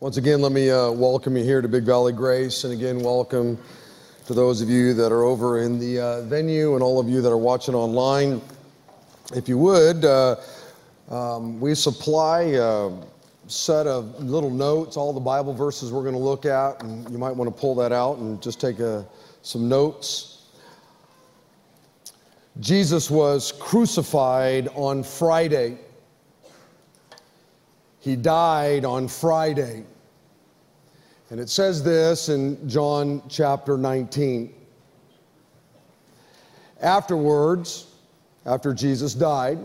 Once again, let me uh, welcome you here to Big Valley Grace, and again, welcome to those of you that are over in the uh, venue and all of you that are watching online. If you would, uh, um, we supply a set of little notes, all the Bible verses we're going to look at, and you might want to pull that out and just take a, some notes. Jesus was crucified on Friday. He died on Friday. And it says this in John chapter 19. Afterwards, after Jesus died,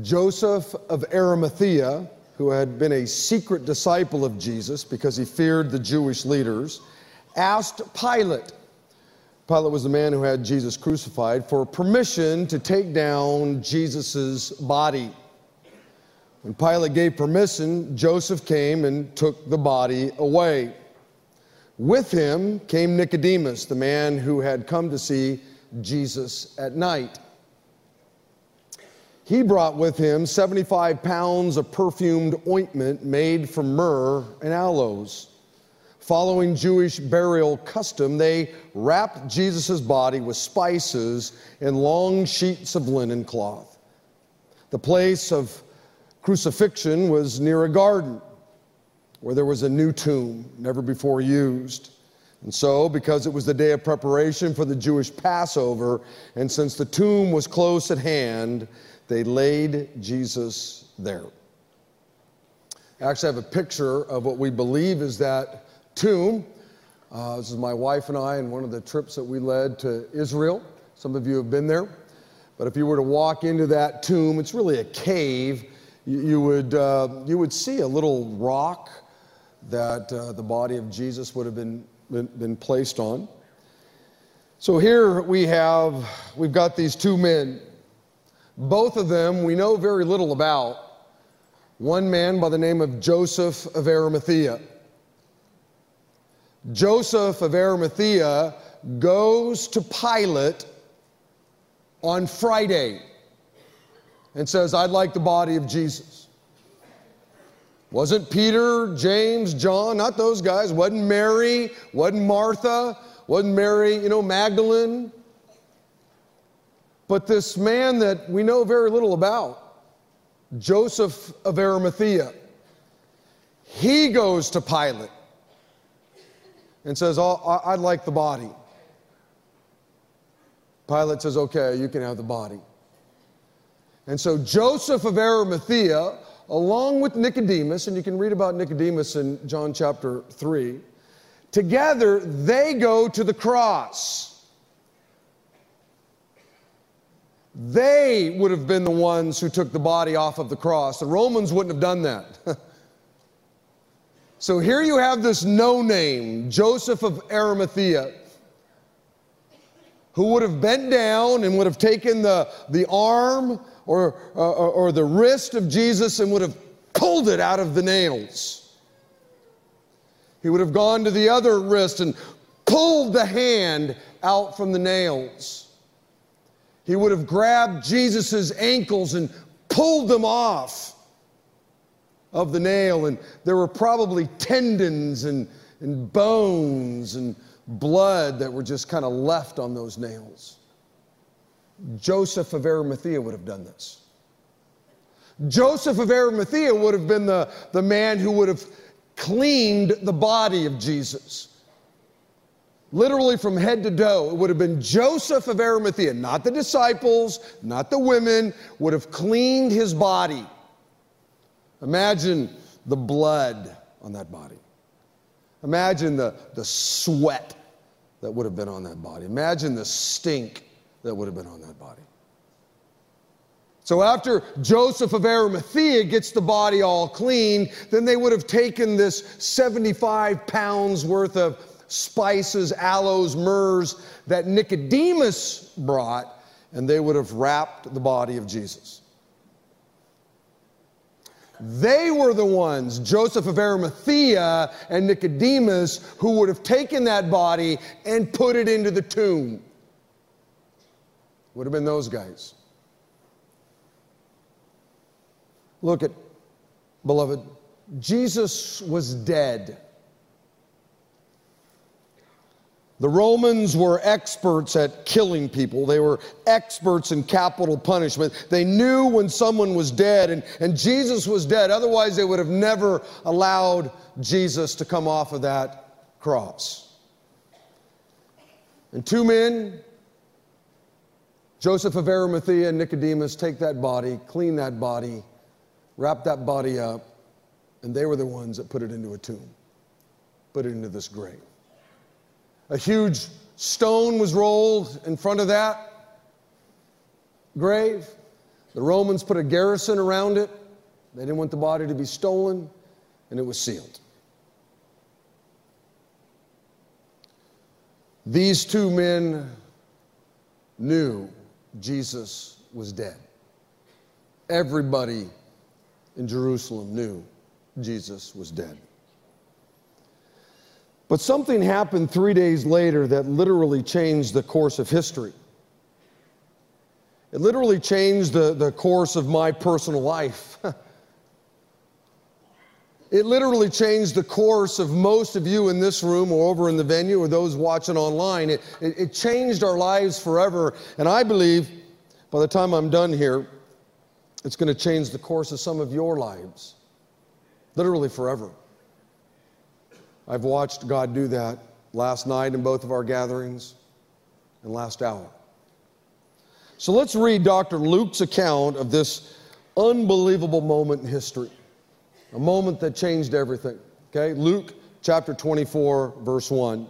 Joseph of Arimathea, who had been a secret disciple of Jesus because he feared the Jewish leaders, asked Pilate, Pilate was the man who had Jesus crucified, for permission to take down Jesus' body. When Pilate gave permission, Joseph came and took the body away. With him came Nicodemus, the man who had come to see Jesus at night. He brought with him 75 pounds of perfumed ointment made from myrrh and aloes. Following Jewish burial custom, they wrapped Jesus' body with spices and long sheets of linen cloth. The place of crucifixion was near a garden where there was a new tomb, never before used. And so, because it was the day of preparation for the Jewish Passover, and since the tomb was close at hand, they laid Jesus there. I actually have a picture of what we believe is that tomb. Uh, this is my wife and I in one of the trips that we led to Israel. Some of you have been there. But if you were to walk into that tomb, it's really a cave you, you would, uh, you would see a little rock that uh, the body of Jesus would have been, been, been placed on. So here we have, we've got these two men. Both of them we know very little about. One man by the name of Joseph of Arimathea. Joseph of Arimathea goes to Pilate on Friday and says, I'd like the body of Jesus. Wasn't Peter, James, John, not those guys. Wasn't Mary, wasn't Martha, wasn't Mary, you know, Magdalene. But this man that we know very little about, Joseph of Arimathea, he goes to Pilate and says, oh, I'd like the body. Pilate says, Okay, you can have the body. And so Joseph of Arimathea, along with Nicodemus, and you can read about Nicodemus in John chapter 3, together they go to the cross. They would have been the ones who took the body off of the cross. The Romans wouldn't have done that. so here you have this no name, Joseph of Arimathea who would have bent down and would have taken the, the arm or, uh, or the wrist of Jesus and would have pulled it out of the nails. He would have gone to the other wrist and pulled the hand out from the nails. He would have grabbed Jesus' ankles and pulled them off of the nail. And there were probably tendons and, and bones and blood that were just kind of left on those nails. Joseph of Arimathea would have done this. Joseph of Arimathea would have been the, the man who would have cleaned the body of Jesus. Literally from head to toe, it would have been Joseph of Arimathea, not the disciples, not the women, would have cleaned his body. Imagine the blood on that body. Imagine the, the sweat that would have been on that body. Imagine the stink that would have been on that body. So after Joseph of Arimathea gets the body all clean, then they would have taken this 75 pounds worth of spices, aloes, myrrhs that Nicodemus brought, and they would have wrapped the body of Jesus. They were the ones, Joseph of Arimathea and Nicodemus, who would have taken that body and put it into the tomb. Would have been those guys. Look at, beloved, Jesus was dead. The Romans were experts at killing people. They were experts in capital punishment. They knew when someone was dead, and, and Jesus was dead. Otherwise, they would have never allowed Jesus to come off of that cross. And two men, Joseph of Arimathea and Nicodemus, take that body, clean that body, wrap that body up, and they were the ones that put it into a tomb, put it into this grave. A huge stone was rolled in front of that grave. The Romans put a garrison around it. They didn't want the body to be stolen, and it was sealed. These two men knew Jesus was dead. Everybody in Jerusalem knew Jesus was dead. But something happened three days later that literally changed the course of history. It literally changed the, the course of my personal life. it literally changed the course of most of you in this room or over in the venue or those watching online. It, it, it changed our lives forever. And I believe by the time I'm done here, it's going to change the course of some of your lives, literally forever. I've watched God do that last night in both of our gatherings and last hour. So let's read Dr. Luke's account of this unbelievable moment in history, a moment that changed everything. Okay, Luke chapter 24, verse 1.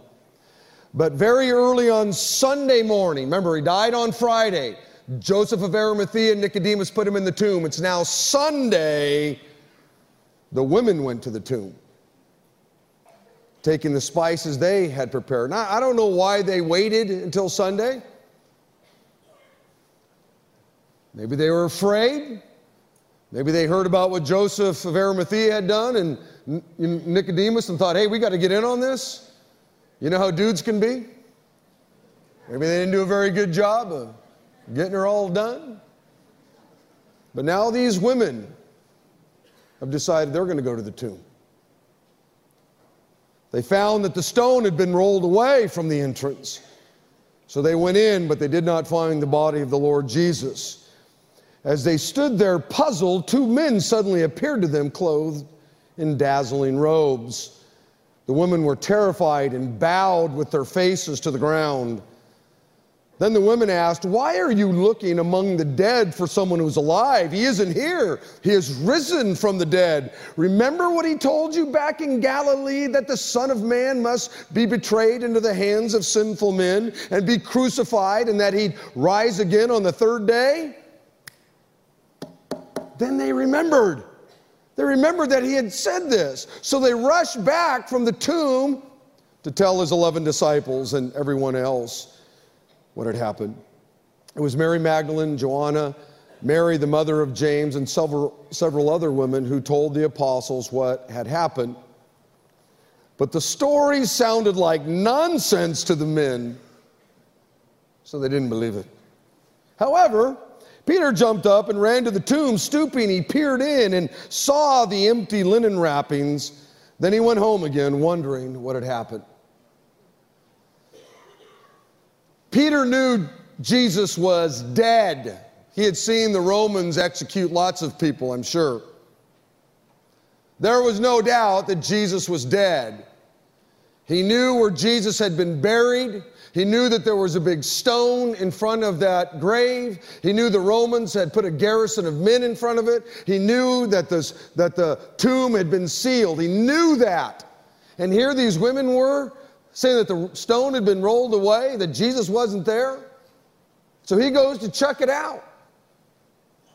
But very early on Sunday morning, remember, he died on Friday. Joseph of Arimathea and Nicodemus put him in the tomb. It's now Sunday. The women went to the tomb taking the spices they had prepared. Now, I don't know why they waited until Sunday. Maybe they were afraid. Maybe they heard about what Joseph of Arimathea had done and Nicodemus and thought, hey, we got to get in on this. You know how dudes can be? Maybe they didn't do a very good job of getting her all done. But now these women have decided they're going to go to the tomb. They found that the stone had been rolled away from the entrance. So they went in, but they did not find the body of the Lord Jesus. As they stood there puzzled, two men suddenly appeared to them clothed in dazzling robes. The women were terrified and bowed with their faces to the ground. Then the women asked, Why are you looking among the dead for someone who's alive? He isn't here. He has risen from the dead. Remember what he told you back in Galilee that the Son of Man must be betrayed into the hands of sinful men and be crucified and that he'd rise again on the third day? Then they remembered. They remembered that he had said this. So they rushed back from the tomb to tell his 11 disciples and everyone else what had happened. It was Mary Magdalene, Joanna, Mary, the mother of James, and several, several other women who told the apostles what had happened. But the story sounded like nonsense to the men, so they didn't believe it. However, Peter jumped up and ran to the tomb. Stooping, he peered in and saw the empty linen wrappings. Then he went home again, wondering what had happened. Peter knew Jesus was dead. He had seen the Romans execute lots of people, I'm sure. There was no doubt that Jesus was dead. He knew where Jesus had been buried. He knew that there was a big stone in front of that grave. He knew the Romans had put a garrison of men in front of it. He knew that, this, that the tomb had been sealed. He knew that. And here these women were saying that the stone had been rolled away, that Jesus wasn't there. So he goes to check it out.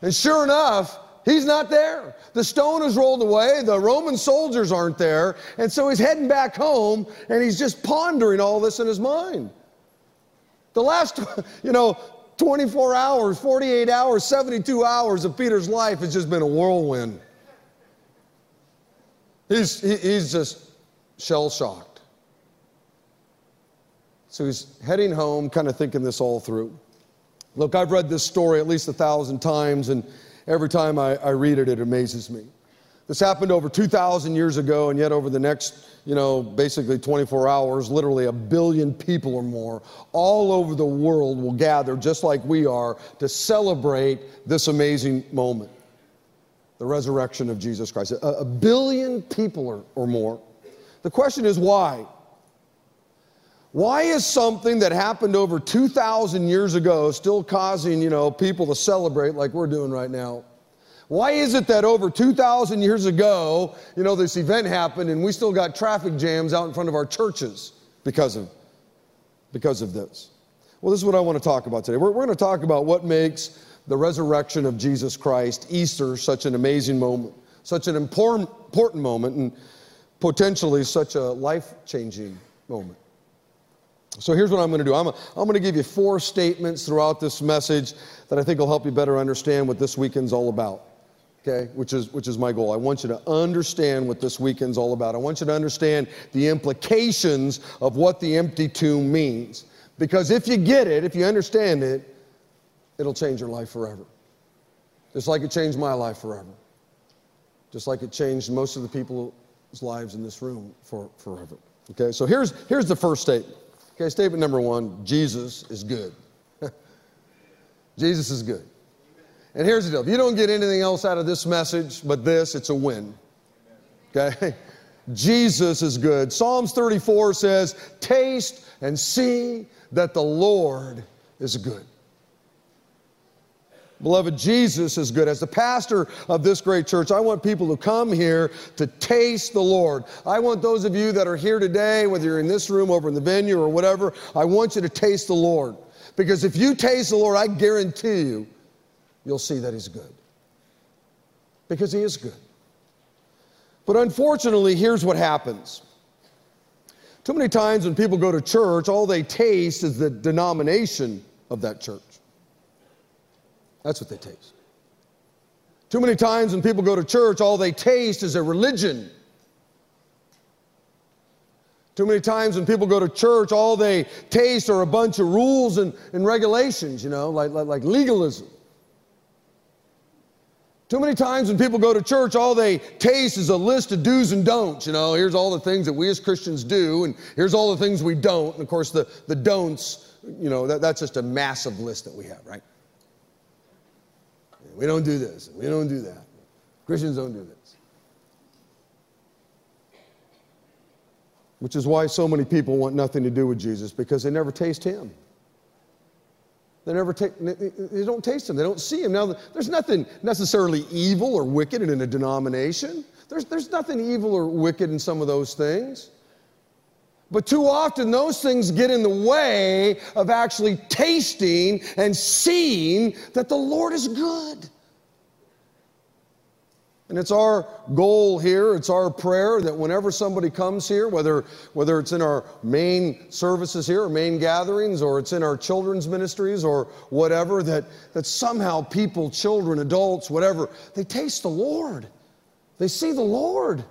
And sure enough, he's not there. The stone is rolled away, the Roman soldiers aren't there, and so he's heading back home and he's just pondering all this in his mind. The last, you know, 24 hours, 48 hours, 72 hours of Peter's life has just been a whirlwind. He's, he's just shell shocked. So he's heading home, kind of thinking this all through. Look, I've read this story at least a thousand times, and every time I, I read it, it amazes me. This happened over 2,000 years ago, and yet over the next, you know, basically 24 hours, literally a billion people or more all over the world will gather, just like we are, to celebrate this amazing moment the resurrection of Jesus Christ. A, a billion people or, or more. The question is why? Why is something that happened over 2,000 years ago still causing, you know, people to celebrate like we're doing right now? Why is it that over 2,000 years ago, you know, this event happened and we still got traffic jams out in front of our churches because of, because of this? Well, this is what I want to talk about today. We're, we're going to talk about what makes the resurrection of Jesus Christ, Easter, such an amazing moment, such an important, moment, and potentially such a life changing moment. So here's what I'm going to do I'm, a, I'm going to give you four statements throughout this message that I think will help you better understand what this weekend's all about okay, which is, which is my goal. I want you to understand what this weekend's all about. I want you to understand the implications of what the empty tomb means. Because if you get it, if you understand it, it'll change your life forever. Just like it changed my life forever. Just like it changed most of the people's lives in this room for forever. Okay, so here's, here's the first statement. Okay, statement number one Jesus is good. Jesus is good. And here's the deal if you don't get anything else out of this message but this, it's a win. Okay? Jesus is good. Psalms 34 says, Taste and see that the Lord is good. Beloved, Jesus is good. As the pastor of this great church, I want people to come here to taste the Lord. I want those of you that are here today, whether you're in this room, over in the venue, or whatever, I want you to taste the Lord. Because if you taste the Lord, I guarantee you, you'll see that He's good. Because He is good. But unfortunately, here's what happens. Too many times when people go to church, all they taste is the denomination of that church. That's what they taste. Too many times when people go to church, all they taste is a religion. Too many times when people go to church, all they taste are a bunch of rules and, and regulations, you know, like, like, like legalism. Too many times when people go to church, all they taste is a list of do's and don'ts. You know, here's all the things that we as Christians do, and here's all the things we don't. And of course, the, the don'ts, you know, that, that's just a massive list that we have, right? We don't do this, we don't do that. Christians don't do this. Which is why so many people want nothing to do with Jesus because they never taste Him. They never take, they don't taste him. They don't see him. Now, there's nothing necessarily evil or wicked in a denomination. There's, there's nothing evil or wicked in some of those things. But too often, those things get in the way of actually tasting and seeing that the Lord is good. And it's our goal here, it's our prayer that whenever somebody comes here, whether, whether it's in our main services here, main gatherings, or it's in our children's ministries, or whatever, that, that somehow people, children, adults, whatever, they taste the Lord. They see the Lord.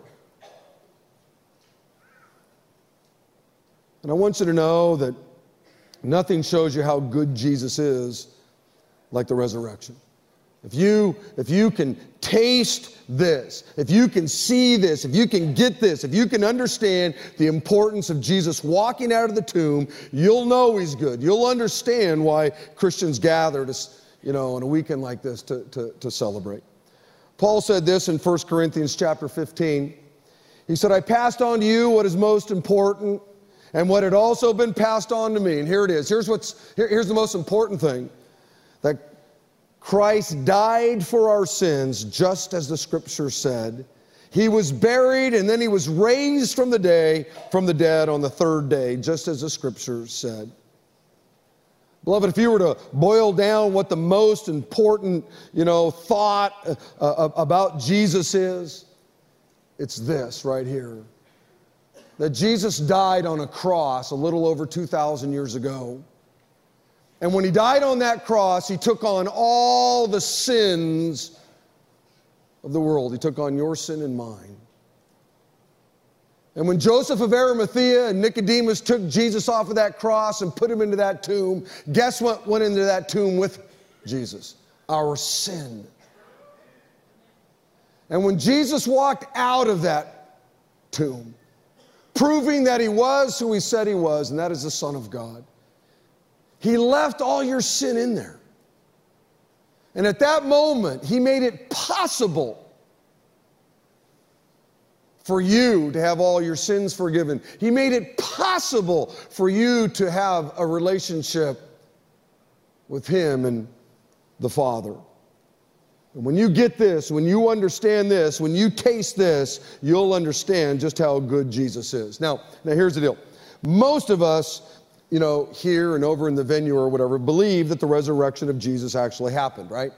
And I want you to know that nothing shows you how good Jesus is like the resurrection. If you, if you can taste this, if you can see this, if you can get this, if you can understand the importance of Jesus walking out of the tomb, you'll know he's good. You'll understand why Christians gather to, you know, on a weekend like this to, to, to celebrate. Paul said this in 1 Corinthians chapter 15. He said, I passed on to you what is most important and what had also been passed on to me. And here it is. Here's, what's, here, here's the most important thing that Christ died for our sins, just as the scripture said. He was buried and then he was raised from the day from the dead on the third day, just as the scripture said. Beloved, if you were to boil down what the most important, you know, thought uh, uh about Jesus is, it's this right here. That Jesus died on a cross a little over 2,000 years ago. And when he died on that cross, he took on all the sins of the world. He took on your sin and mine. And when Joseph of Arimathea and Nicodemus took Jesus off of that cross and put him into that tomb, guess what went into that tomb with Jesus? Our sin. And when Jesus walked out of that tomb, proving that he was who he said he was, and that is the Son of God, he left all your sin in there. And at that moment, he made it possible for you to have all your sins forgiven. He made it possible for you to have a relationship with him and the Father. And when you get this, when you understand this, when you taste this, you'll understand just how good Jesus is. Now, now here's the deal. Most of us, you know, here and over in the venue or whatever, believe that the resurrection of Jesus actually happened, right?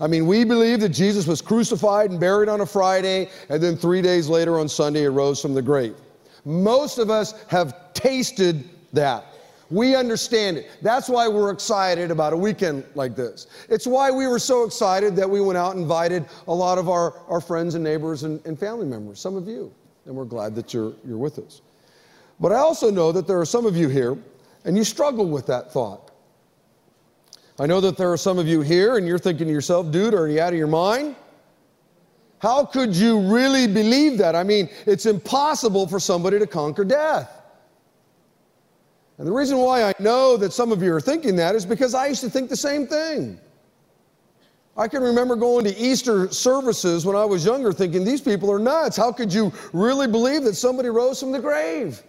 I mean, we believe that Jesus was crucified and buried on a Friday, and then three days later on Sunday, he rose from the grave. Most of us have tasted that. We understand it. That's why we're excited about a weekend like this. It's why we were so excited that we went out and invited a lot of our, our friends and neighbors and, and family members, some of you, and we're glad that you're, you're with us. But I also know that there are some of you here, and you struggle with that thought. I know that there are some of you here, and you're thinking to yourself, dude, are you out of your mind? How could you really believe that? I mean, it's impossible for somebody to conquer death. And the reason why I know that some of you are thinking that is because I used to think the same thing. I can remember going to Easter services when I was younger thinking, these people are nuts. How could you really believe that somebody rose from the grave?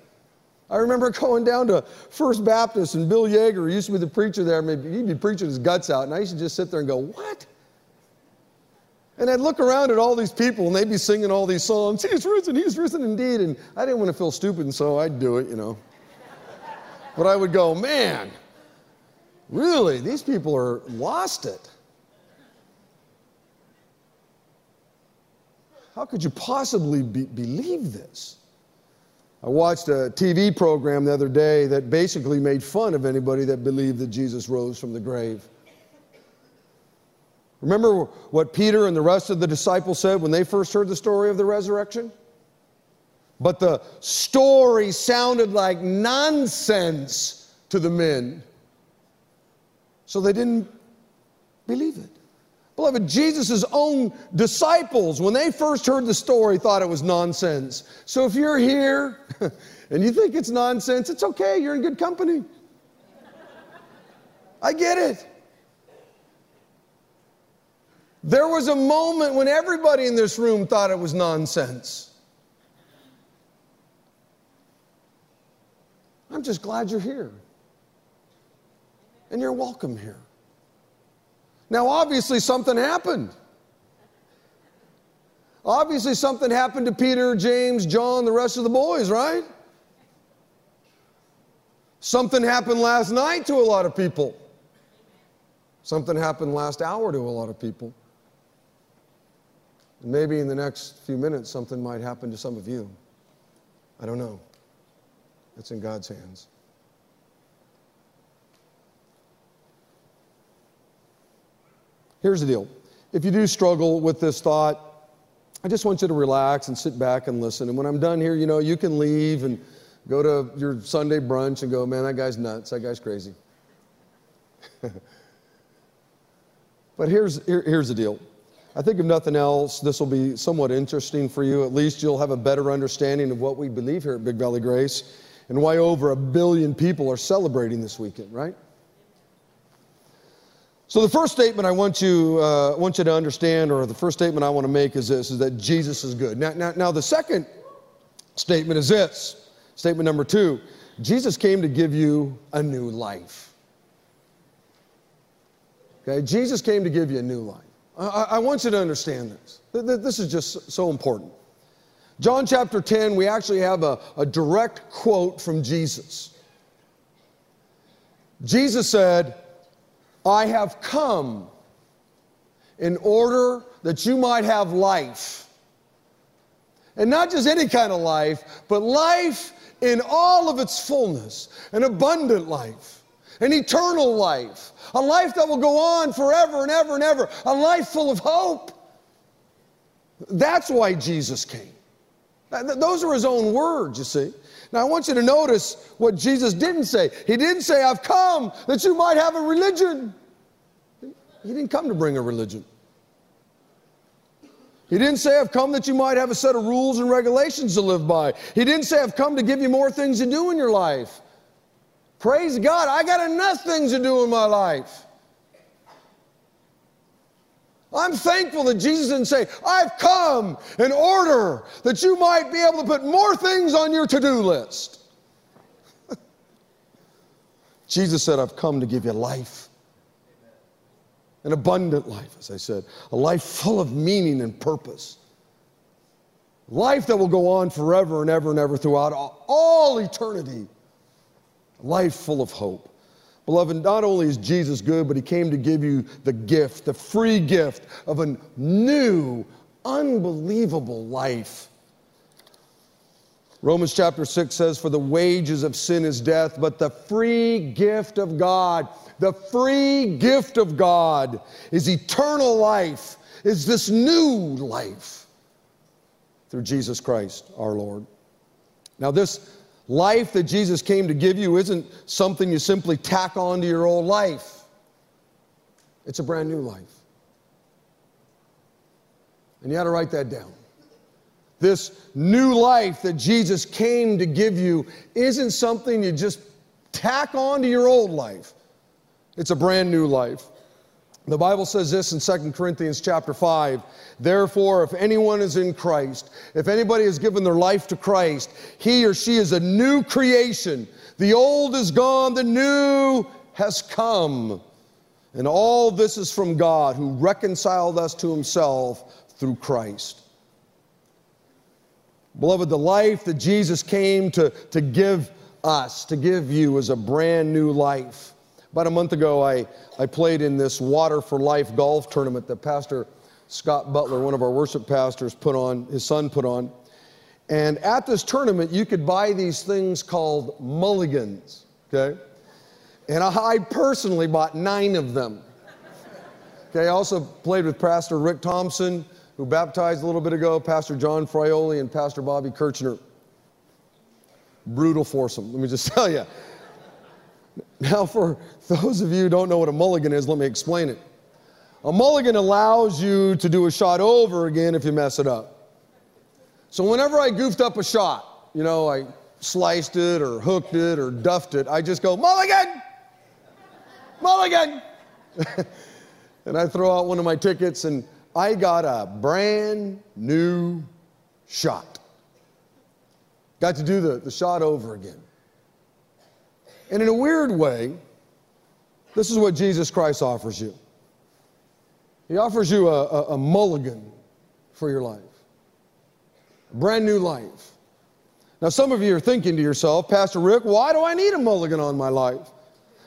I remember going down to First Baptist and Bill Yeager used to be the preacher there. Maybe he'd be preaching his guts out, and I used to just sit there and go, What? And I'd look around at all these people, and they'd be singing all these songs. He's risen, he's risen indeed. And I didn't want to feel stupid, and so I'd do it, you know. But I would go, man, really, these people are lost it. How could you possibly be, believe this? I watched a TV program the other day that basically made fun of anybody that believed that Jesus rose from the grave. Remember what Peter and the rest of the disciples said when they first heard the story of the resurrection? But the story sounded like nonsense to the men. So they didn't believe it. Beloved, Jesus' own disciples, when they first heard the story, thought it was nonsense. So if you're here and you think it's nonsense, it's okay, you're in good company. I get it. There was a moment when everybody in this room thought it was nonsense. I'm just glad you're here. And you're welcome here. Now, obviously, something happened. Obviously, something happened to Peter, James, John, the rest of the boys, right? Something happened last night to a lot of people. Something happened last hour to a lot of people. And maybe in the next few minutes, something might happen to some of you. I don't know. It's in God's hands. Here's the deal. If you do struggle with this thought, I just want you to relax and sit back and listen. And when I'm done here, you know, you can leave and go to your Sunday brunch and go, man, that guy's nuts. That guy's crazy. but here's, here, here's the deal. I think if nothing else, this will be somewhat interesting for you. At least you'll have a better understanding of what we believe here at Big Valley Grace and why over a billion people are celebrating this weekend, right? So the first statement I want you, uh, want you to understand, or the first statement I want to make is this, is that Jesus is good. Now, now, now the second statement is this. Statement number two, Jesus came to give you a new life. Okay, Jesus came to give you a new life. I, I want you to understand this. This is just so important. John chapter 10, we actually have a, a direct quote from Jesus. Jesus said, I have come in order that you might have life. And not just any kind of life, but life in all of its fullness, an abundant life, an eternal life, a life that will go on forever and ever and ever, a life full of hope. That's why Jesus came. Those are his own words, you see. Now, I want you to notice what Jesus didn't say. He didn't say, I've come that you might have a religion. He didn't come to bring a religion. He didn't say, I've come that you might have a set of rules and regulations to live by. He didn't say, I've come to give you more things to do in your life. Praise God, I got enough things to do in my life. I'm thankful that Jesus didn't say, I've come in order that you might be able to put more things on your to do list. Jesus said, I've come to give you life an abundant life, as I said, a life full of meaning and purpose. Life that will go on forever and ever and ever throughout all eternity. Life full of hope. Beloved, not only is Jesus good, but he came to give you the gift, the free gift of a new, unbelievable life. Romans chapter 6 says, For the wages of sin is death, but the free gift of God the free gift of God is eternal life, is this new life through Jesus Christ our Lord. Now, this life that Jesus came to give you isn't something you simply tack on to your old life, it's a brand new life. And you got to write that down. This new life that Jesus came to give you isn't something you just tack on to your old life. It's a brand new life. The Bible says this in 2 Corinthians chapter 5. Therefore, if anyone is in Christ, if anybody has given their life to Christ, he or she is a new creation. The old is gone, the new has come. And all this is from God who reconciled us to himself through Christ. Beloved, the life that Jesus came to, to give us, to give you, is a brand new life. About a month ago, I, I played in this Water for Life golf tournament that Pastor Scott Butler, one of our worship pastors, put on, his son put on. And at this tournament, you could buy these things called mulligans, okay? And I personally bought nine of them. Okay, I also played with Pastor Rick Thompson, who baptized a little bit ago, Pastor John Frioli, and Pastor Bobby Kirchner. Brutal foursome, let me just tell you. Now, for those of you who don't know what a mulligan is, let me explain it. A mulligan allows you to do a shot over again if you mess it up. So, whenever I goofed up a shot, you know, I sliced it or hooked it or duffed it, I just go, mulligan! Mulligan! and I throw out one of my tickets, and I got a brand new shot. Got to do the, the shot over again. And in a weird way, this is what Jesus Christ offers you. He offers you a, a, a mulligan for your life, a brand new life. Now, some of you are thinking to yourself, Pastor Rick, why do I need a mulligan on my life?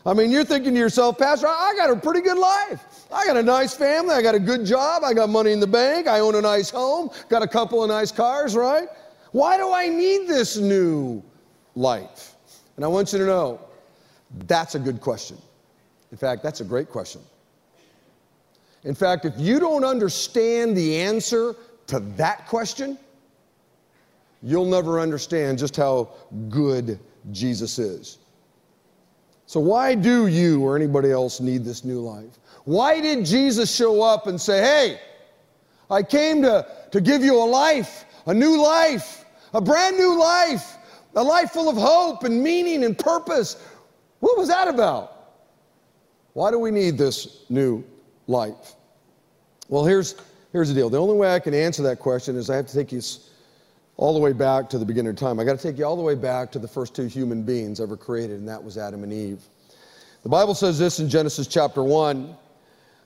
I mean, you're thinking to yourself, Pastor, I got a pretty good life. I got a nice family. I got a good job. I got money in the bank. I own a nice home. Got a couple of nice cars, right? Why do I need this new life? And I want you to know that's a good question. In fact, that's a great question. In fact, if you don't understand the answer to that question, you'll never understand just how good Jesus is. So, why do you or anybody else need this new life? Why did Jesus show up and say, Hey, I came to, to give you a life, a new life, a brand new life, a life full of hope and meaning and purpose? What was that about? Why do we need this new life? Well, here's, here's the deal. The only way I can answer that question is I have to take you all the way back to the beginning of time. I got to take you all the way back to the first two human beings ever created, and that was Adam and Eve. The Bible says this in Genesis chapter 1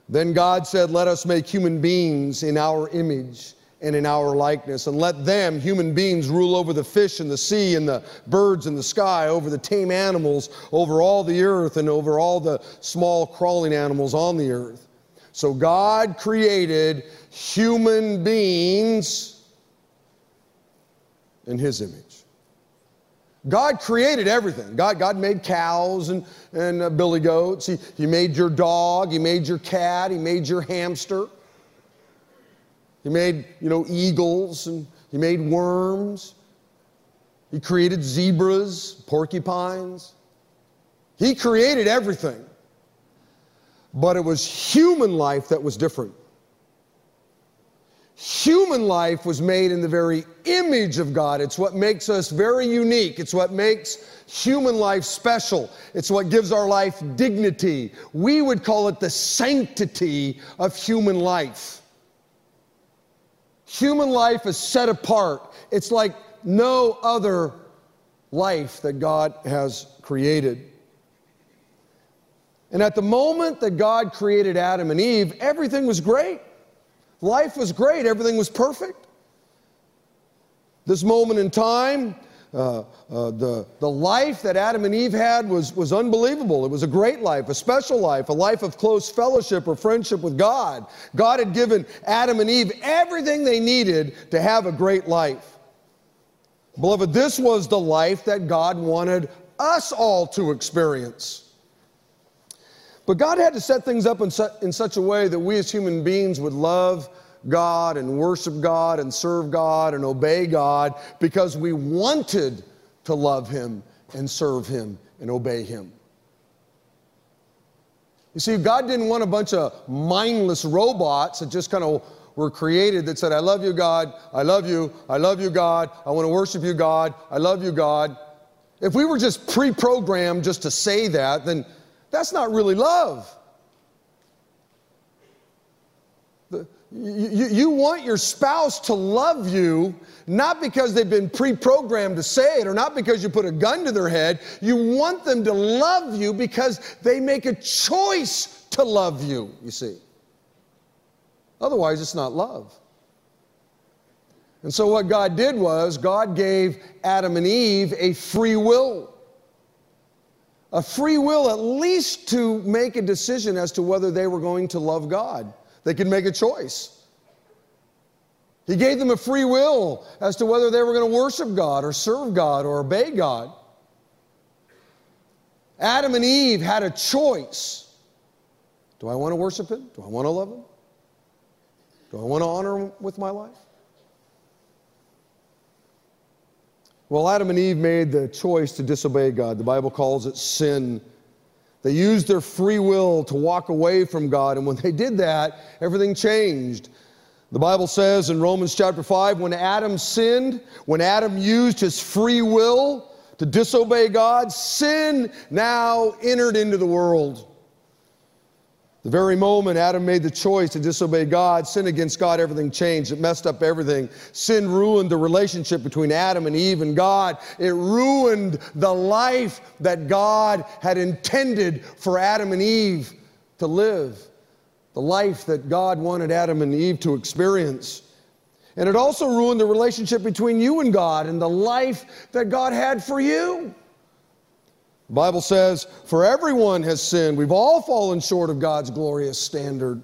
Then God said, Let us make human beings in our image and in our likeness. And let them, human beings, rule over the fish in the sea and the birds in the sky, over the tame animals, over all the earth, and over all the small crawling animals on the earth. So God created human beings in His image. God created everything. God, God made cows and, and uh, billy goats. He, he made your dog. He made your cat. He made your hamster. He made, you know, eagles and he made worms. He created zebras, porcupines. He created everything. But it was human life that was different. human life was made in the very image of God. It's what makes us very unique. It's what makes human life special. It's what gives our life dignity. We would call it the sanctity of human life. Human life is set apart. It's like no other life that God has created. And at the moment that God created Adam and Eve, everything was great. Life was great, everything was perfect. This moment in time, uh, uh, the, the life that Adam and Eve had was, was unbelievable. It was a great life, a special life, a life of close fellowship or friendship with God. God had given Adam and Eve everything they needed to have a great life. Beloved, this was the life that God wanted us all to experience. But God had to set things up in, su- in such a way that we as human beings would love God and worship God and serve God and obey God because we wanted to love Him and serve Him and obey Him. You see, God didn't want a bunch of mindless robots that just kind of were created that said, I love you, God, I love you, I love you, God, I want to worship you, God, I love you, God. If we were just pre programmed just to say that, then that's not really love. The, you, you want your spouse to love you not because they've been pre programmed to say it or not because you put a gun to their head. You want them to love you because they make a choice to love you, you see. Otherwise, it's not love. And so, what God did was, God gave Adam and Eve a free will a free will at least to make a decision as to whether they were going to love God. They could make a choice. He gave them a free will as to whether they were going to worship God or serve God or obey God. Adam and Eve had a choice. Do I want to worship Him? Do I want to love Him? Do I want to honor Him with my life? Well, Adam and Eve made the choice to disobey God. The Bible calls it sin. They used their free will to walk away from God, and when they did that, everything changed. The Bible says in Romans chapter 5 when Adam sinned, when Adam used his free will to disobey God, sin now entered into the world. The very moment Adam made the choice to disobey God, sin against God, everything changed. It messed up everything. Sin ruined the relationship between Adam and Eve and God. It ruined the life that God had intended for Adam and Eve to live, the life that God wanted Adam and Eve to experience. And it also ruined the relationship between you and God and the life that God had for you. The Bible says, For everyone has sinned. We've all fallen short of God's glorious standard.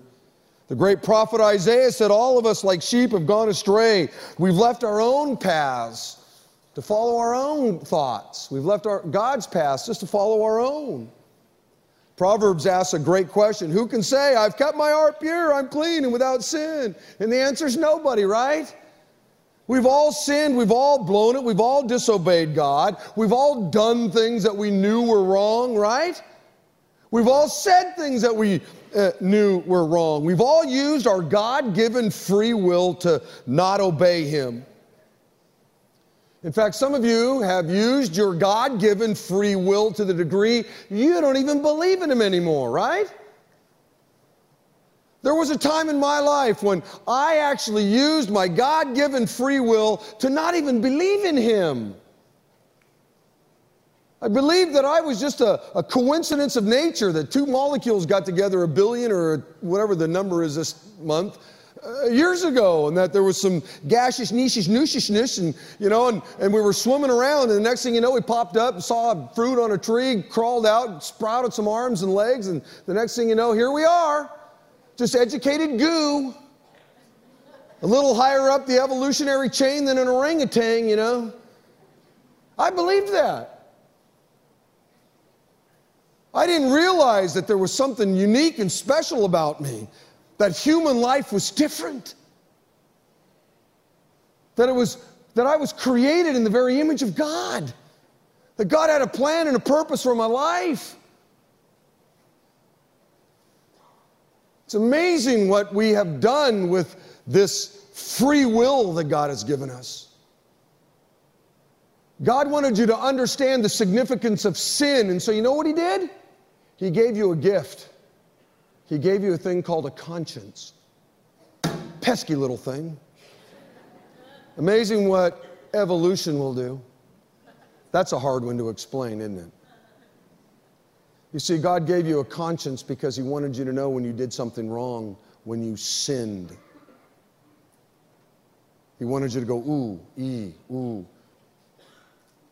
The great prophet Isaiah said, All of us, like sheep, have gone astray. We've left our own paths to follow our own thoughts. We've left our, God's paths just to follow our own. Proverbs asks a great question Who can say, I've kept my heart pure, I'm clean and without sin? And the answer is nobody, right? We've all sinned, we've all blown it, we've all disobeyed God, we've all done things that we knew were wrong, right? We've all said things that we uh, knew were wrong. We've all used our God given free will to not obey Him. In fact, some of you have used your God given free will to the degree you don't even believe in Him anymore, right? There was a time in my life when I actually used my God given free will to not even believe in Him. I believed that I was just a, a, coincidence of nature, that two molecules got together a billion or whatever the number is this month. Uh, years ago, and that there was some gaseous niches, nushishness, and you know, and, and we were swimming around, and the next thing you know, we popped up, saw a fruit on a tree, crawled out, sprouted some arms and legs, and the next thing you know, here we are just educated goo. A little higher up the evolutionary chain than an orangutan, you know. I believed that. I didn't realize that there was something unique and special about me, that human life was different. That it was that I was created in the very image of God. That God had a plan and a purpose for my life. It's amazing what we have done with this free will that God has given us. God wanted you to understand the significance of sin, and so you know what He did? He gave you a gift. He gave you a thing called a conscience. Pesky little thing. Amazing what evolution will do. That's a hard one to explain, isn't it? You see, God gave you a conscience because He wanted you to know when you did something wrong, when you sinned. He wanted you to go, ooh, ee, ooh.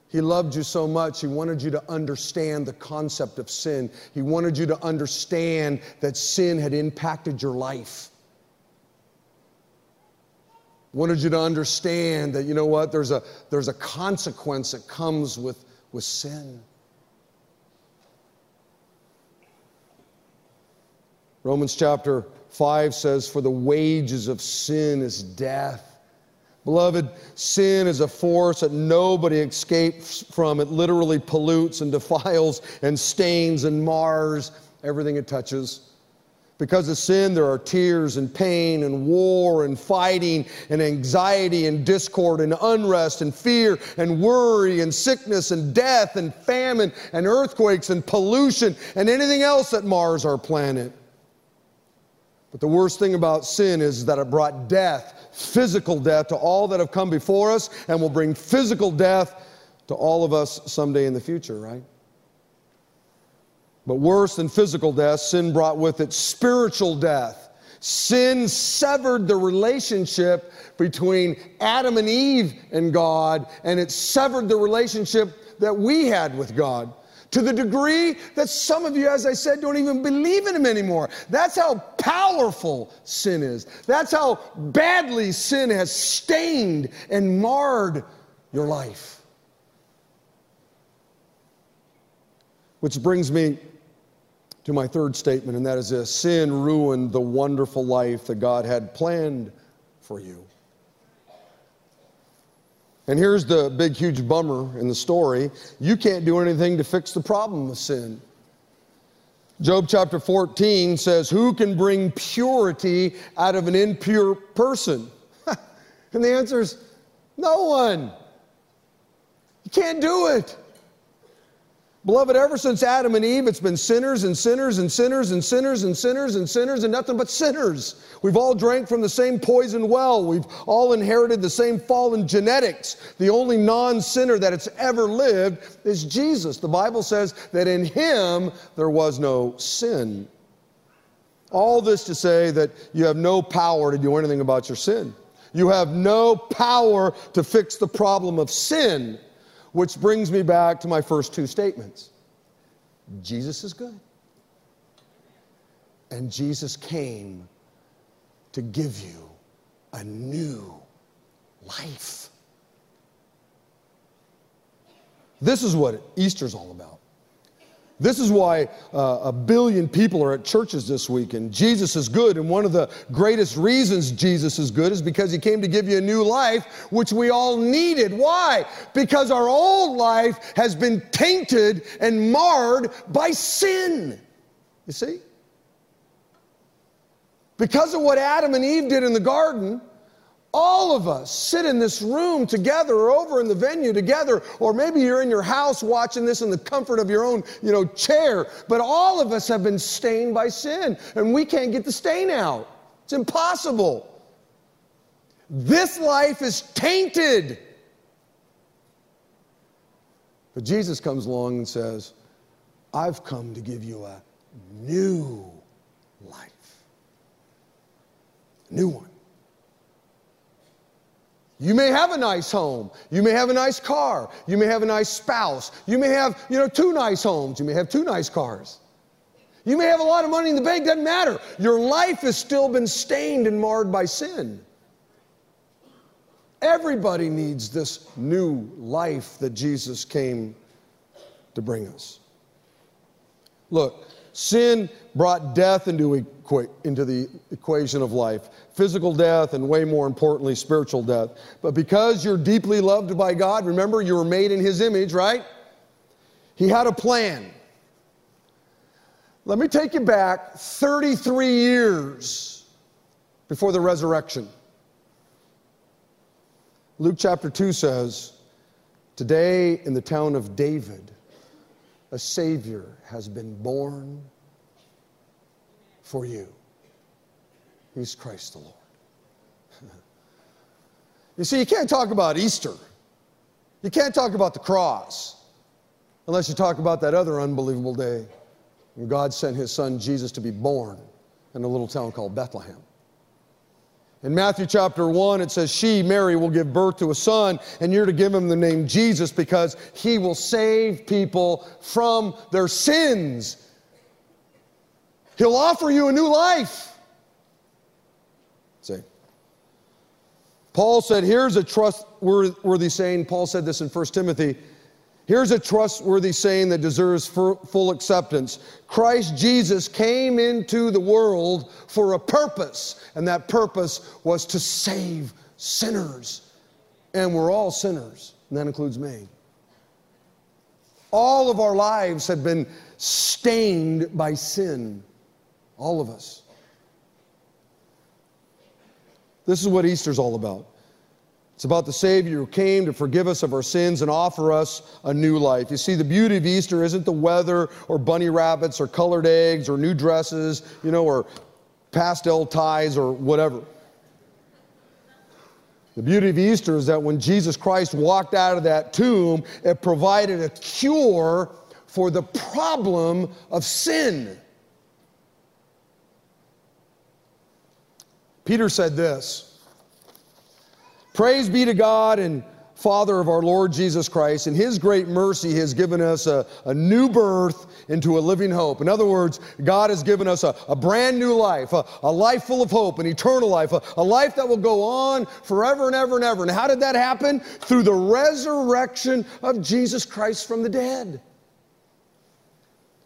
He loved you so much, He wanted you to understand the concept of sin. He wanted you to understand that sin had impacted your life. Wanted you to understand that, you know what, there's a, there's a consequence that comes with, with sin. Romans chapter 5 says, For the wages of sin is death. Beloved, sin is a force that nobody escapes from. It literally pollutes and defiles and stains and mars everything it touches. Because of sin, there are tears and pain and war and fighting and anxiety and discord and unrest and fear and worry and sickness and death and famine and earthquakes and pollution and anything else that mars our planet. But the worst thing about sin is that it brought death, physical death, to all that have come before us and will bring physical death to all of us someday in the future, right? But worse than physical death, sin brought with it spiritual death. Sin severed the relationship between Adam and Eve and God, and it severed the relationship that we had with God to the degree that some of you, as I said, don't even believe in Him anymore. That's how powerful sin is. That's how badly sin has stained and marred your life. Which brings me to my third statement, and that is this sin ruined the wonderful life that God had planned for you. And here's the big, huge bummer in the story you can't do anything to fix the problem of sin. Job chapter 14 says, Who can bring purity out of an impure person? and the answer is, No one. You can't do it. Beloved, ever since Adam and Eve, it's been sinners and sinners and sinners and sinners and sinners and sinners and nothing but sinners. We've all drank from the same poison well. We've all inherited the same fallen genetics. The only non sinner that it's ever lived is Jesus. The Bible says that in him there was no sin. All this to say that you have no power to do anything about your sin. You have no power to fix the problem of sin. Which brings me back to my first two statements Jesus is good. And Jesus came to give you a new life. This is what Easter's all about. This is why uh, a billion people are at churches this week, and Jesus is good. And one of the greatest reasons Jesus is good is because he came to give you a new life, which we all needed. Why? Because our old life has been tainted and marred by sin. You see? Because of what Adam and Eve did in the garden, all of us sit in this room together or over in the venue together, or maybe you're in your house watching this in the comfort of your own, you know, chair. But all of us have been stained by sin, and we can't get the stain out. It's impossible. This life is tainted. But Jesus comes along and says, I've come to give you a new life. A New one. You may have a nice home. You may have a nice car. You may have a nice spouse. You may have, you know, two nice homes. You may have two nice cars. You may have a lot of money in the bank, doesn't matter. Your life has still been stained and marred by sin. Everybody needs this new life that Jesus came to bring us. Look, sin brought death into, equa- into the equation of life physical death and way more importantly, spiritual death. But because you're deeply loved by God, remember you were made in His image, right? He had a plan. Let me take you back 33 years before the resurrection. Luke chapter 2 says, Today in the town of David, a Savior has been born for you. He's Christ the Lord. you see, you can't talk about Easter. You can't talk about the cross unless you talk about that other unbelievable day when God sent his son Jesus to be born in a little town called Bethlehem. In Matthew chapter 1, it says, She, Mary, will give birth to a son, and you're to give him the name Jesus because he will save people from their sins. He'll offer you a new life. See? Paul said, Here's a trustworthy saying. Paul said this in 1 Timothy Here's a trustworthy saying that deserves full acceptance Christ Jesus came into the world for a purpose, and that purpose was to save sinners. And we're all sinners, and that includes me. All of our lives have been stained by sin, all of us. This is what Easter's all about. It's about the Savior who came to forgive us of our sins and offer us a new life. You see, the beauty of Easter isn't the weather or bunny rabbits or colored eggs or new dresses, you know, or pastel ties or whatever. The beauty of Easter is that when Jesus Christ walked out of that tomb, it provided a cure for the problem of sin. Peter said this. Praise be to God and Father of our Lord Jesus Christ. In His great mercy, He has given us a, a new birth into a living hope. In other words, God has given us a, a brand new life, a, a, life full of hope, an eternal life, a, a life that will go on forever and ever and ever. And how did that happen? Through the resurrection of Jesus Christ from the dead.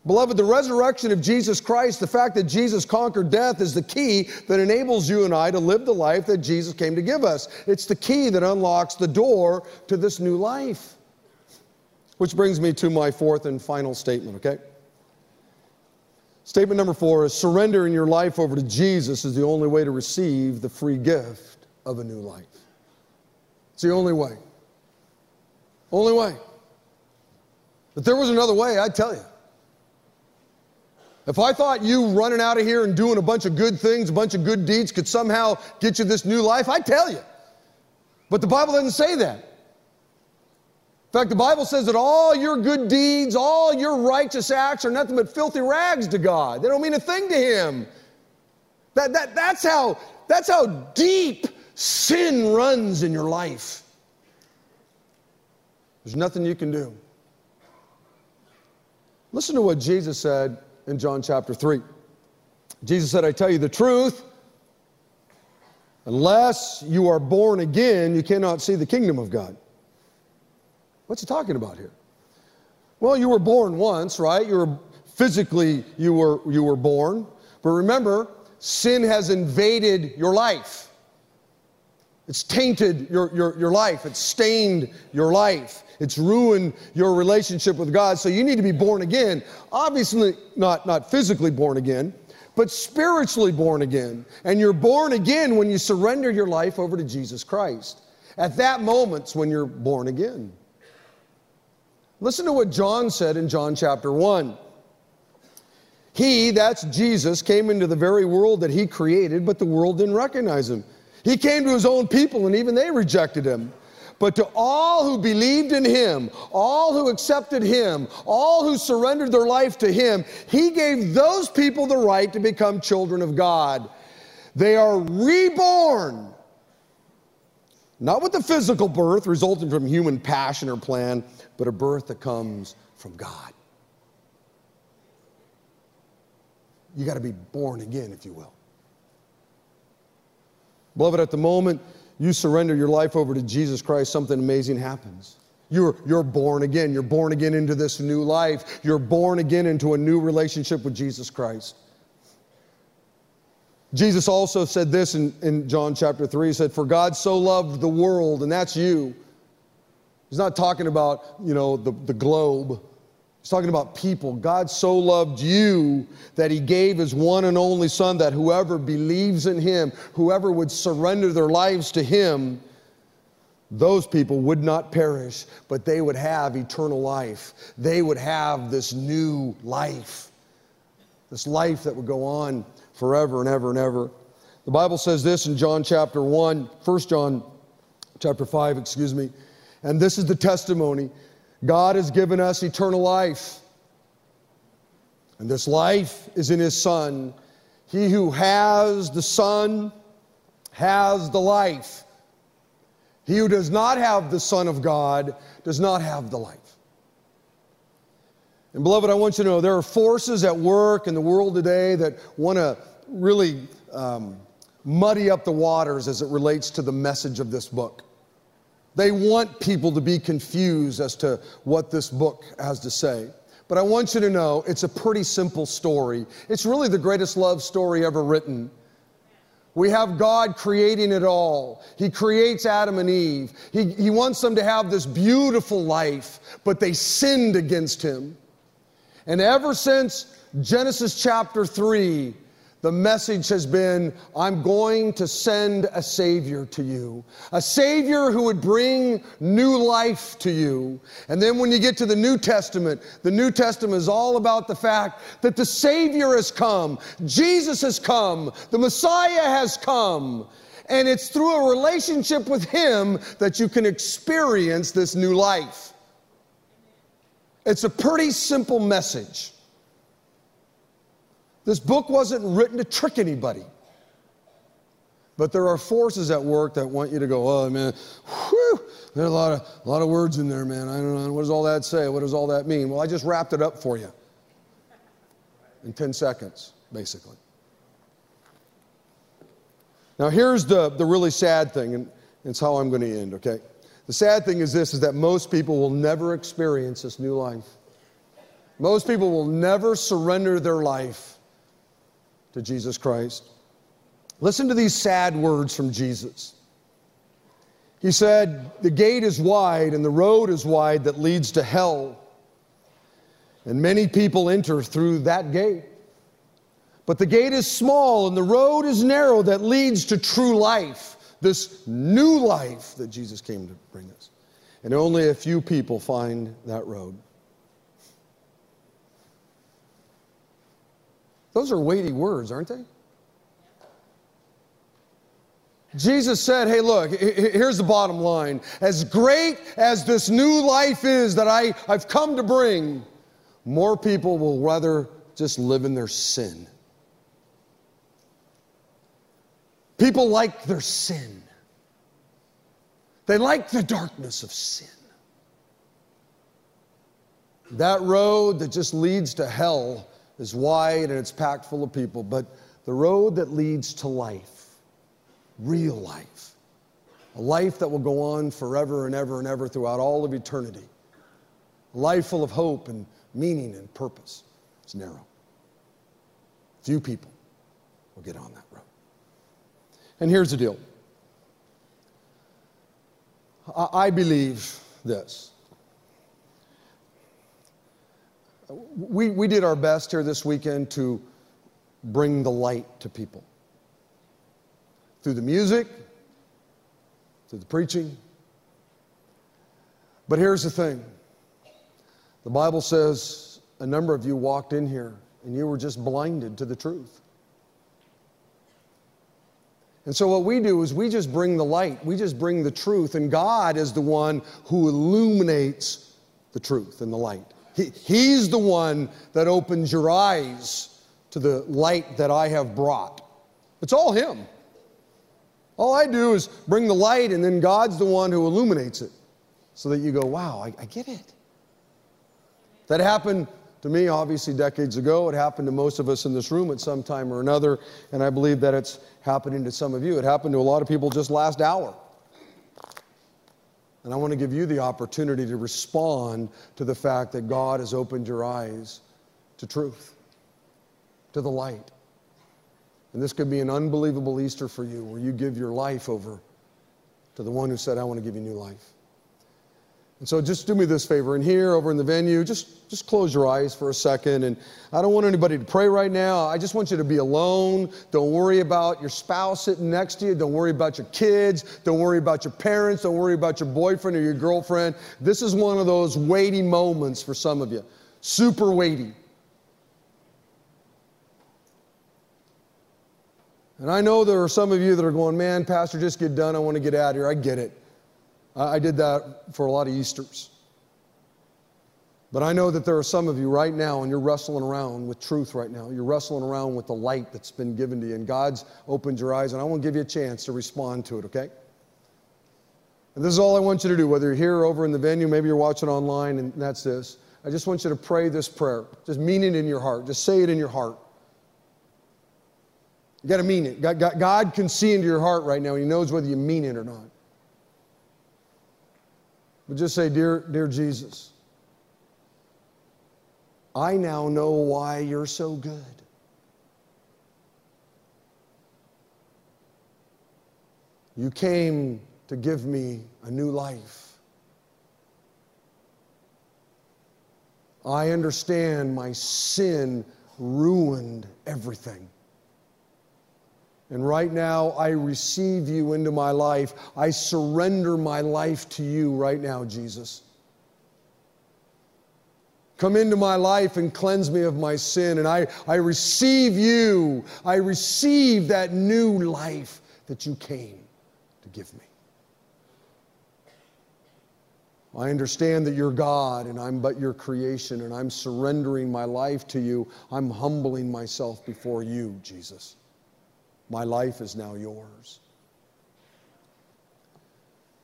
Beloved, the resurrection of Jesus Christ, the fact that Jesus conquered death, is the key that enables you and I to live the life that Jesus came to give us. It's the key that unlocks the door to this new life. Which brings me to my fourth and final statement, okay? Statement number four is surrendering your life over to Jesus is the only way to receive the free gift of a new life. It's the only way. Only way. If there was another way, I'd tell you. If I thought you running out of here and doing a bunch of good things, a bunch of good deeds could somehow get you this new life, I'd tell you. But the Bible doesn't say that. In fact, the Bible says that all your good deeds, all your righteous acts are nothing but filthy rags to God. They don't mean a thing to Him. That, that, that's, how, that's how deep sin runs in your life. There's nothing you can do. Listen to what Jesus said in John chapter 3. Jesus said, I tell you the truth, unless you are born again, you cannot see the kingdom of God. What's he talking about here? Well, you were born once, right? You were physically you were you were born, but remember, sin has invaded your life. It's tainted your, your, your life. It's stained your life. It's ruined your relationship with God. So you need to be born again. Obviously, not, not physically born again, but spiritually born again. And you're born again when you surrender your life over to Jesus Christ. At that moment's when you're born again. Listen to what John said in John chapter 1. He, that's Jesus, came into the very world that he created, but the world didn't recognize him. He came to his own people, and even they rejected him. But to all who believed in him, all who accepted him, all who surrendered their life to him, he gave those people the right to become children of God. They are reborn. Not with the physical birth resulting from human passion or plan, but a birth that comes from God. You got to be born again, if you will. Beloved, at the moment you surrender your life over to Jesus Christ, something amazing happens. You're, you're born again. You're born again into this new life. You're born again into a new relationship with Jesus Christ. Jesus also said this in, in John chapter 3. He said, For God so loved the world, and that's you. He's not talking about, you know, the, the globe. He's talking about people. God so loved you that he gave his one and only Son that whoever believes in him, whoever would surrender their lives to him, those people would not perish, but they would have eternal life. They would have this new life, this life that would go on forever and ever and ever. The Bible says this in John chapter 1, 1 John chapter 5, excuse me. And this is the testimony God has given us eternal life. And this life is in His Son. He who has the Son has the life. He who does not have the Son of God does not have the life. And beloved, I want you to know there are forces at work in the world today that want to really um, muddy up the waters as it relates to the message of this book. They want people to be confused as to what this book has to say. But I want you to know it's a pretty simple story. It's really the greatest love story ever written. We have God creating it all. He creates Adam and Eve. He, he wants them to have this beautiful life, but they sinned against Him. And ever since Genesis chapter 3, the message has been I'm going to send a Savior to you, a Savior who would bring new life to you. And then when you get to the New Testament, the New Testament is all about the fact that the Savior has come, Jesus has come, the Messiah has come. And it's through a relationship with Him that you can experience this new life. It's a pretty simple message. This book wasn't written to trick anybody. But there are forces at work that want you to go, oh man, whew, there are a lot of, a lot of words in there, man. I don't know. What does all that say? What does all that mean? Well, I just wrapped it up for you in 10 seconds, basically. Now, here's the, the really sad thing, and it's how I'm going to end, okay? The sad thing is this is that most people will never experience this new life. Most people will never surrender their life to Jesus Christ. Listen to these sad words from Jesus. He said, The gate is wide and the road is wide that leads to hell, and many people enter through that gate. But the gate is small and the road is narrow that leads to true life, this new life that Jesus came to bring us. And only a few people find that road. Those are weighty words, aren't they? Jesus said, Hey, look, here's the bottom line. As great as this new life is that I, I've come to bring, more people will rather just live in their sin. People like their sin, they like the darkness of sin. That road that just leads to hell is wide and it's packed full of people, but the road that leads to life, real life, a life that will go on forever and ever and ever throughout all of eternity, a life full of hope and meaning and purpose, is narrow. Few people will get on that road. And here's the deal I believe this we, we did our best here this weekend to bring the light to people through the music, through the preaching. But here's the thing the Bible says a number of you walked in here and you were just blinded to the truth. And so, what we do is we just bring the light, we just bring the truth, and God is the one who illuminates the truth and the light. He, he's the one that opens your eyes to the light that I have brought. It's all Him. All I do is bring the light, and then God's the one who illuminates it so that you go, wow, I, I get it. That happened to me, obviously, decades ago. It happened to most of us in this room at some time or another, and I believe that it's happening to some of you. It happened to a lot of people just last hour. And I want to give you the opportunity to respond to the fact that God has opened your eyes to truth, to the light. And this could be an unbelievable Easter for you where you give your life over to the one who said, I want to give you new life. And so just do me this favor. And here, over in the venue, just, just close your eyes for a second. And I don't want anybody to pray right now. I just want you to be alone. Don't worry about your spouse sitting next to you. Don't worry about your kids. Don't worry about your parents. Don't worry about your boyfriend or your girlfriend. This is one of those weighty moments for some of you. Super weighty. And I know there are some of you that are going, man, Pastor, just get done. I want to get out of here. I get it. I did that for a lot of Easters. But I know that there are some of you right now, and you're wrestling around with truth right now. You're wrestling around with the light that's been given to you, and God's opened your eyes, and I want to give you a chance to respond to it, okay? And this is all I want you to do, whether you're here or over in the venue, maybe you're watching online, and that's this. I just want you to pray this prayer. Just mean it in your heart. Just say it in your heart. You got to mean it. God, God, God can see into your heart right now, and He knows whether you mean it or not. But just say, Dear, dear Jesus, I now know why you're so good. You came to give me a new life. I understand my sin ruined everything. And right now, I receive you into my life. I surrender my life to you right now, Jesus. Come into my life and cleanse me of my sin. And I, I receive you. I receive that new life that you came to give me. I understand that you're God and I'm but your creation, and I'm surrendering my life to you. I'm humbling myself before you, Jesus. My life is now yours.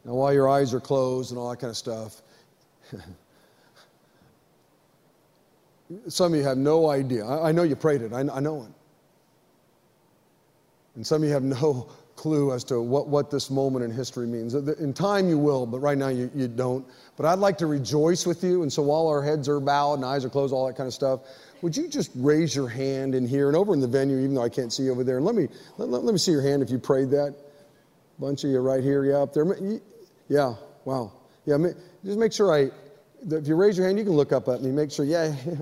Now, while your eyes are closed and all that kind of stuff, some of you have no idea. I, I know you prayed it, I, I know it. And some of you have no clue as to what, what this moment in history means. In time, you will, but right now, you, you don't. But I'd like to rejoice with you. And so, while our heads are bowed and eyes are closed, all that kind of stuff, would you just raise your hand in here and over in the venue, even though I can't see you over there? And let me, let, let, let me see your hand if you prayed that. Bunch of you right here, yeah, up there. Yeah, wow. Yeah, just make sure I, if you raise your hand, you can look up at me. Make sure, yeah, yeah.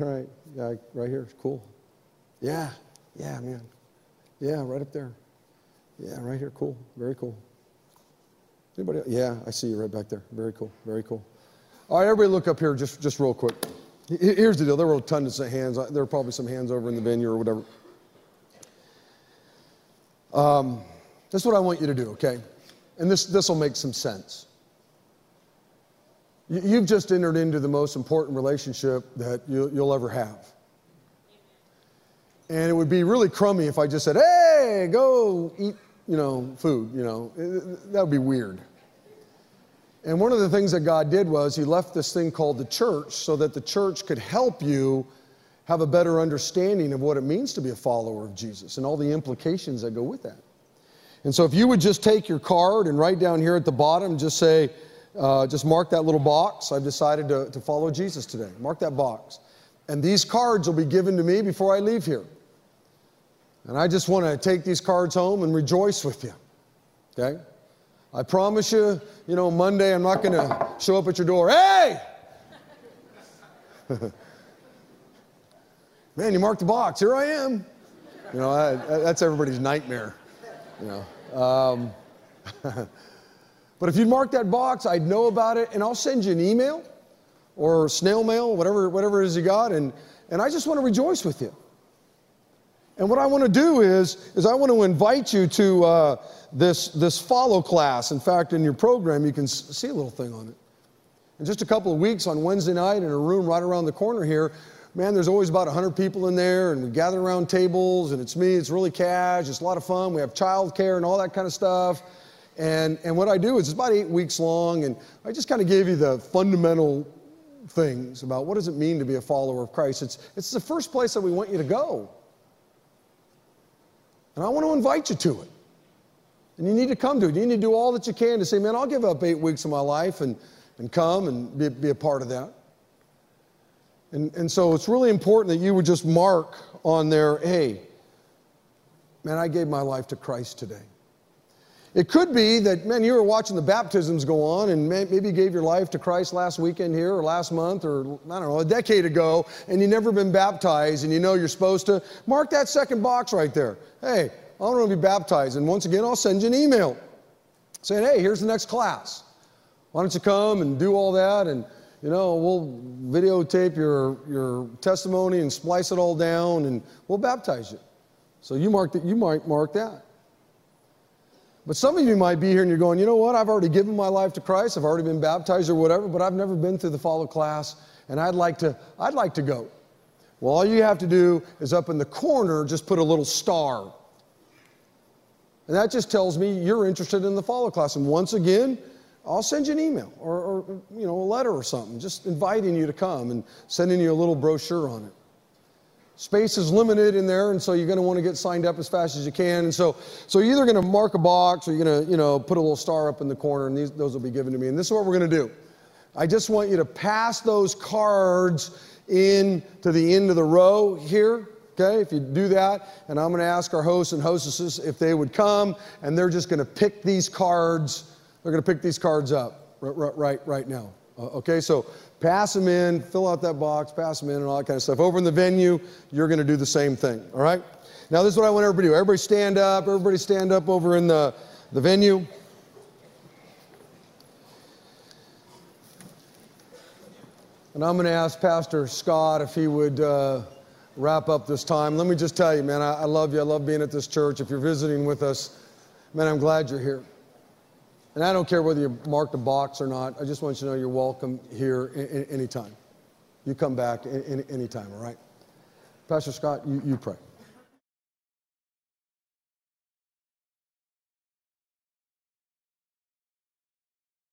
All right, yeah, right here, cool. Yeah, yeah, man. Yeah, right up there. Yeah, right here. Cool. Very cool. Anybody? Else? Yeah, I see you right back there. Very cool. Very cool. All right, everybody look up here just, just real quick. Here's the deal. There were a ton of hands. There were probably some hands over in the venue or whatever. Um, this is what I want you to do, okay? And this, this will make some sense. You've just entered into the most important relationship that you'll ever have. And it would be really crummy if I just said, hey, go eat you know, food, you know. That would be weird. And one of the things that God did was He left this thing called the church so that the church could help you have a better understanding of what it means to be a follower of Jesus and all the implications that go with that. And so if you would just take your card and write down here at the bottom, just say, uh, just mark that little box. I've decided to, to follow Jesus today. Mark that box. And these cards will be given to me before I leave here. And I just want to take these cards home and rejoice with you. Okay? I promise you, you know, Monday I'm not going to show up at your door. Hey! Man, you marked the box. Here I am. You know, I, that's everybody's nightmare. You know. Um, but if you mark that box, I'd know about it, and I'll send you an email or snail mail, whatever, whatever it is you got, and, and I just want to rejoice with you. And what I want to do is, is I want to invite you to uh, this, this follow class. In fact, in your program, you can see a little thing on it. In just a couple of weeks on Wednesday night in a room right around the corner here, man, there's always about 100 people in there, and we gather around tables, and it's me, it's really cash, it's a lot of fun. We have childcare and all that kind of stuff. And, and what I do is it's about eight weeks long, and I just kind of gave you the fundamental things about what does it mean to be a follower of Christ. It's, it's the first place that we want you to go. And I want to invite you to it. And you need to come to it. You need to do all that you can to say, man, I'll give up eight weeks of my life and, and come and be, be a part of that. And, and so it's really important that you would just mark on there, hey, man, I gave my life to Christ today. It could be that, man, you were watching the baptisms go on and maybe you gave your life to Christ last weekend here or last month or, I don't know, a decade ago and you've never been baptized and you know you're supposed to. Mark that second box right there. Hey, I want to be baptized. And once again, I'll send you an email saying, hey, here's the next class. Why don't you come and do all that? And, you know, we'll videotape your, your testimony and splice it all down and we'll baptize you. So you, mark that, you might mark that. But some of you might be here and you're going, you know what? I've already given my life to Christ. I've already been baptized or whatever, but I've never been through the follow class and I'd like to, I'd like to go. Well, all you have to do is up in the corner, just put a little star. And that just tells me you're interested in the follow class. And once again, I'll send you an email or, or, you know, a letter or something, just inviting you to come and sending you a little brochure on it. Space is limited in there, and so you're going to want to get signed up as fast as you can. And so, so you're either going to mark a box or you're going to, you know, put a little star up in the corner, and these, those will be given to me. And this is what we're going to do. I just want you to pass those cards in to the end of the row here. Okay, if you do that, and I'm going to ask our hosts and hostesses if they would come, and they're just going to pick these cards. They're going to pick these cards up right, right, right now. Okay, so pass them in, fill out that box, pass them in, and all that kind of stuff. Over in the venue, you're going to do the same thing, all right? Now, this is what I want everybody to do. Everybody stand up. Everybody stand up over in the, the venue. And I'm going to ask Pastor Scott if he would uh, wrap up this time. Let me just tell you, man, I, I love you. I love being at this church. If you're visiting with us, man, I'm glad you're here. And I don't care whether you marked a box or not. I just want you to know you're welcome here anytime. You come back anytime, all right? Pastor Scott, you, you pray.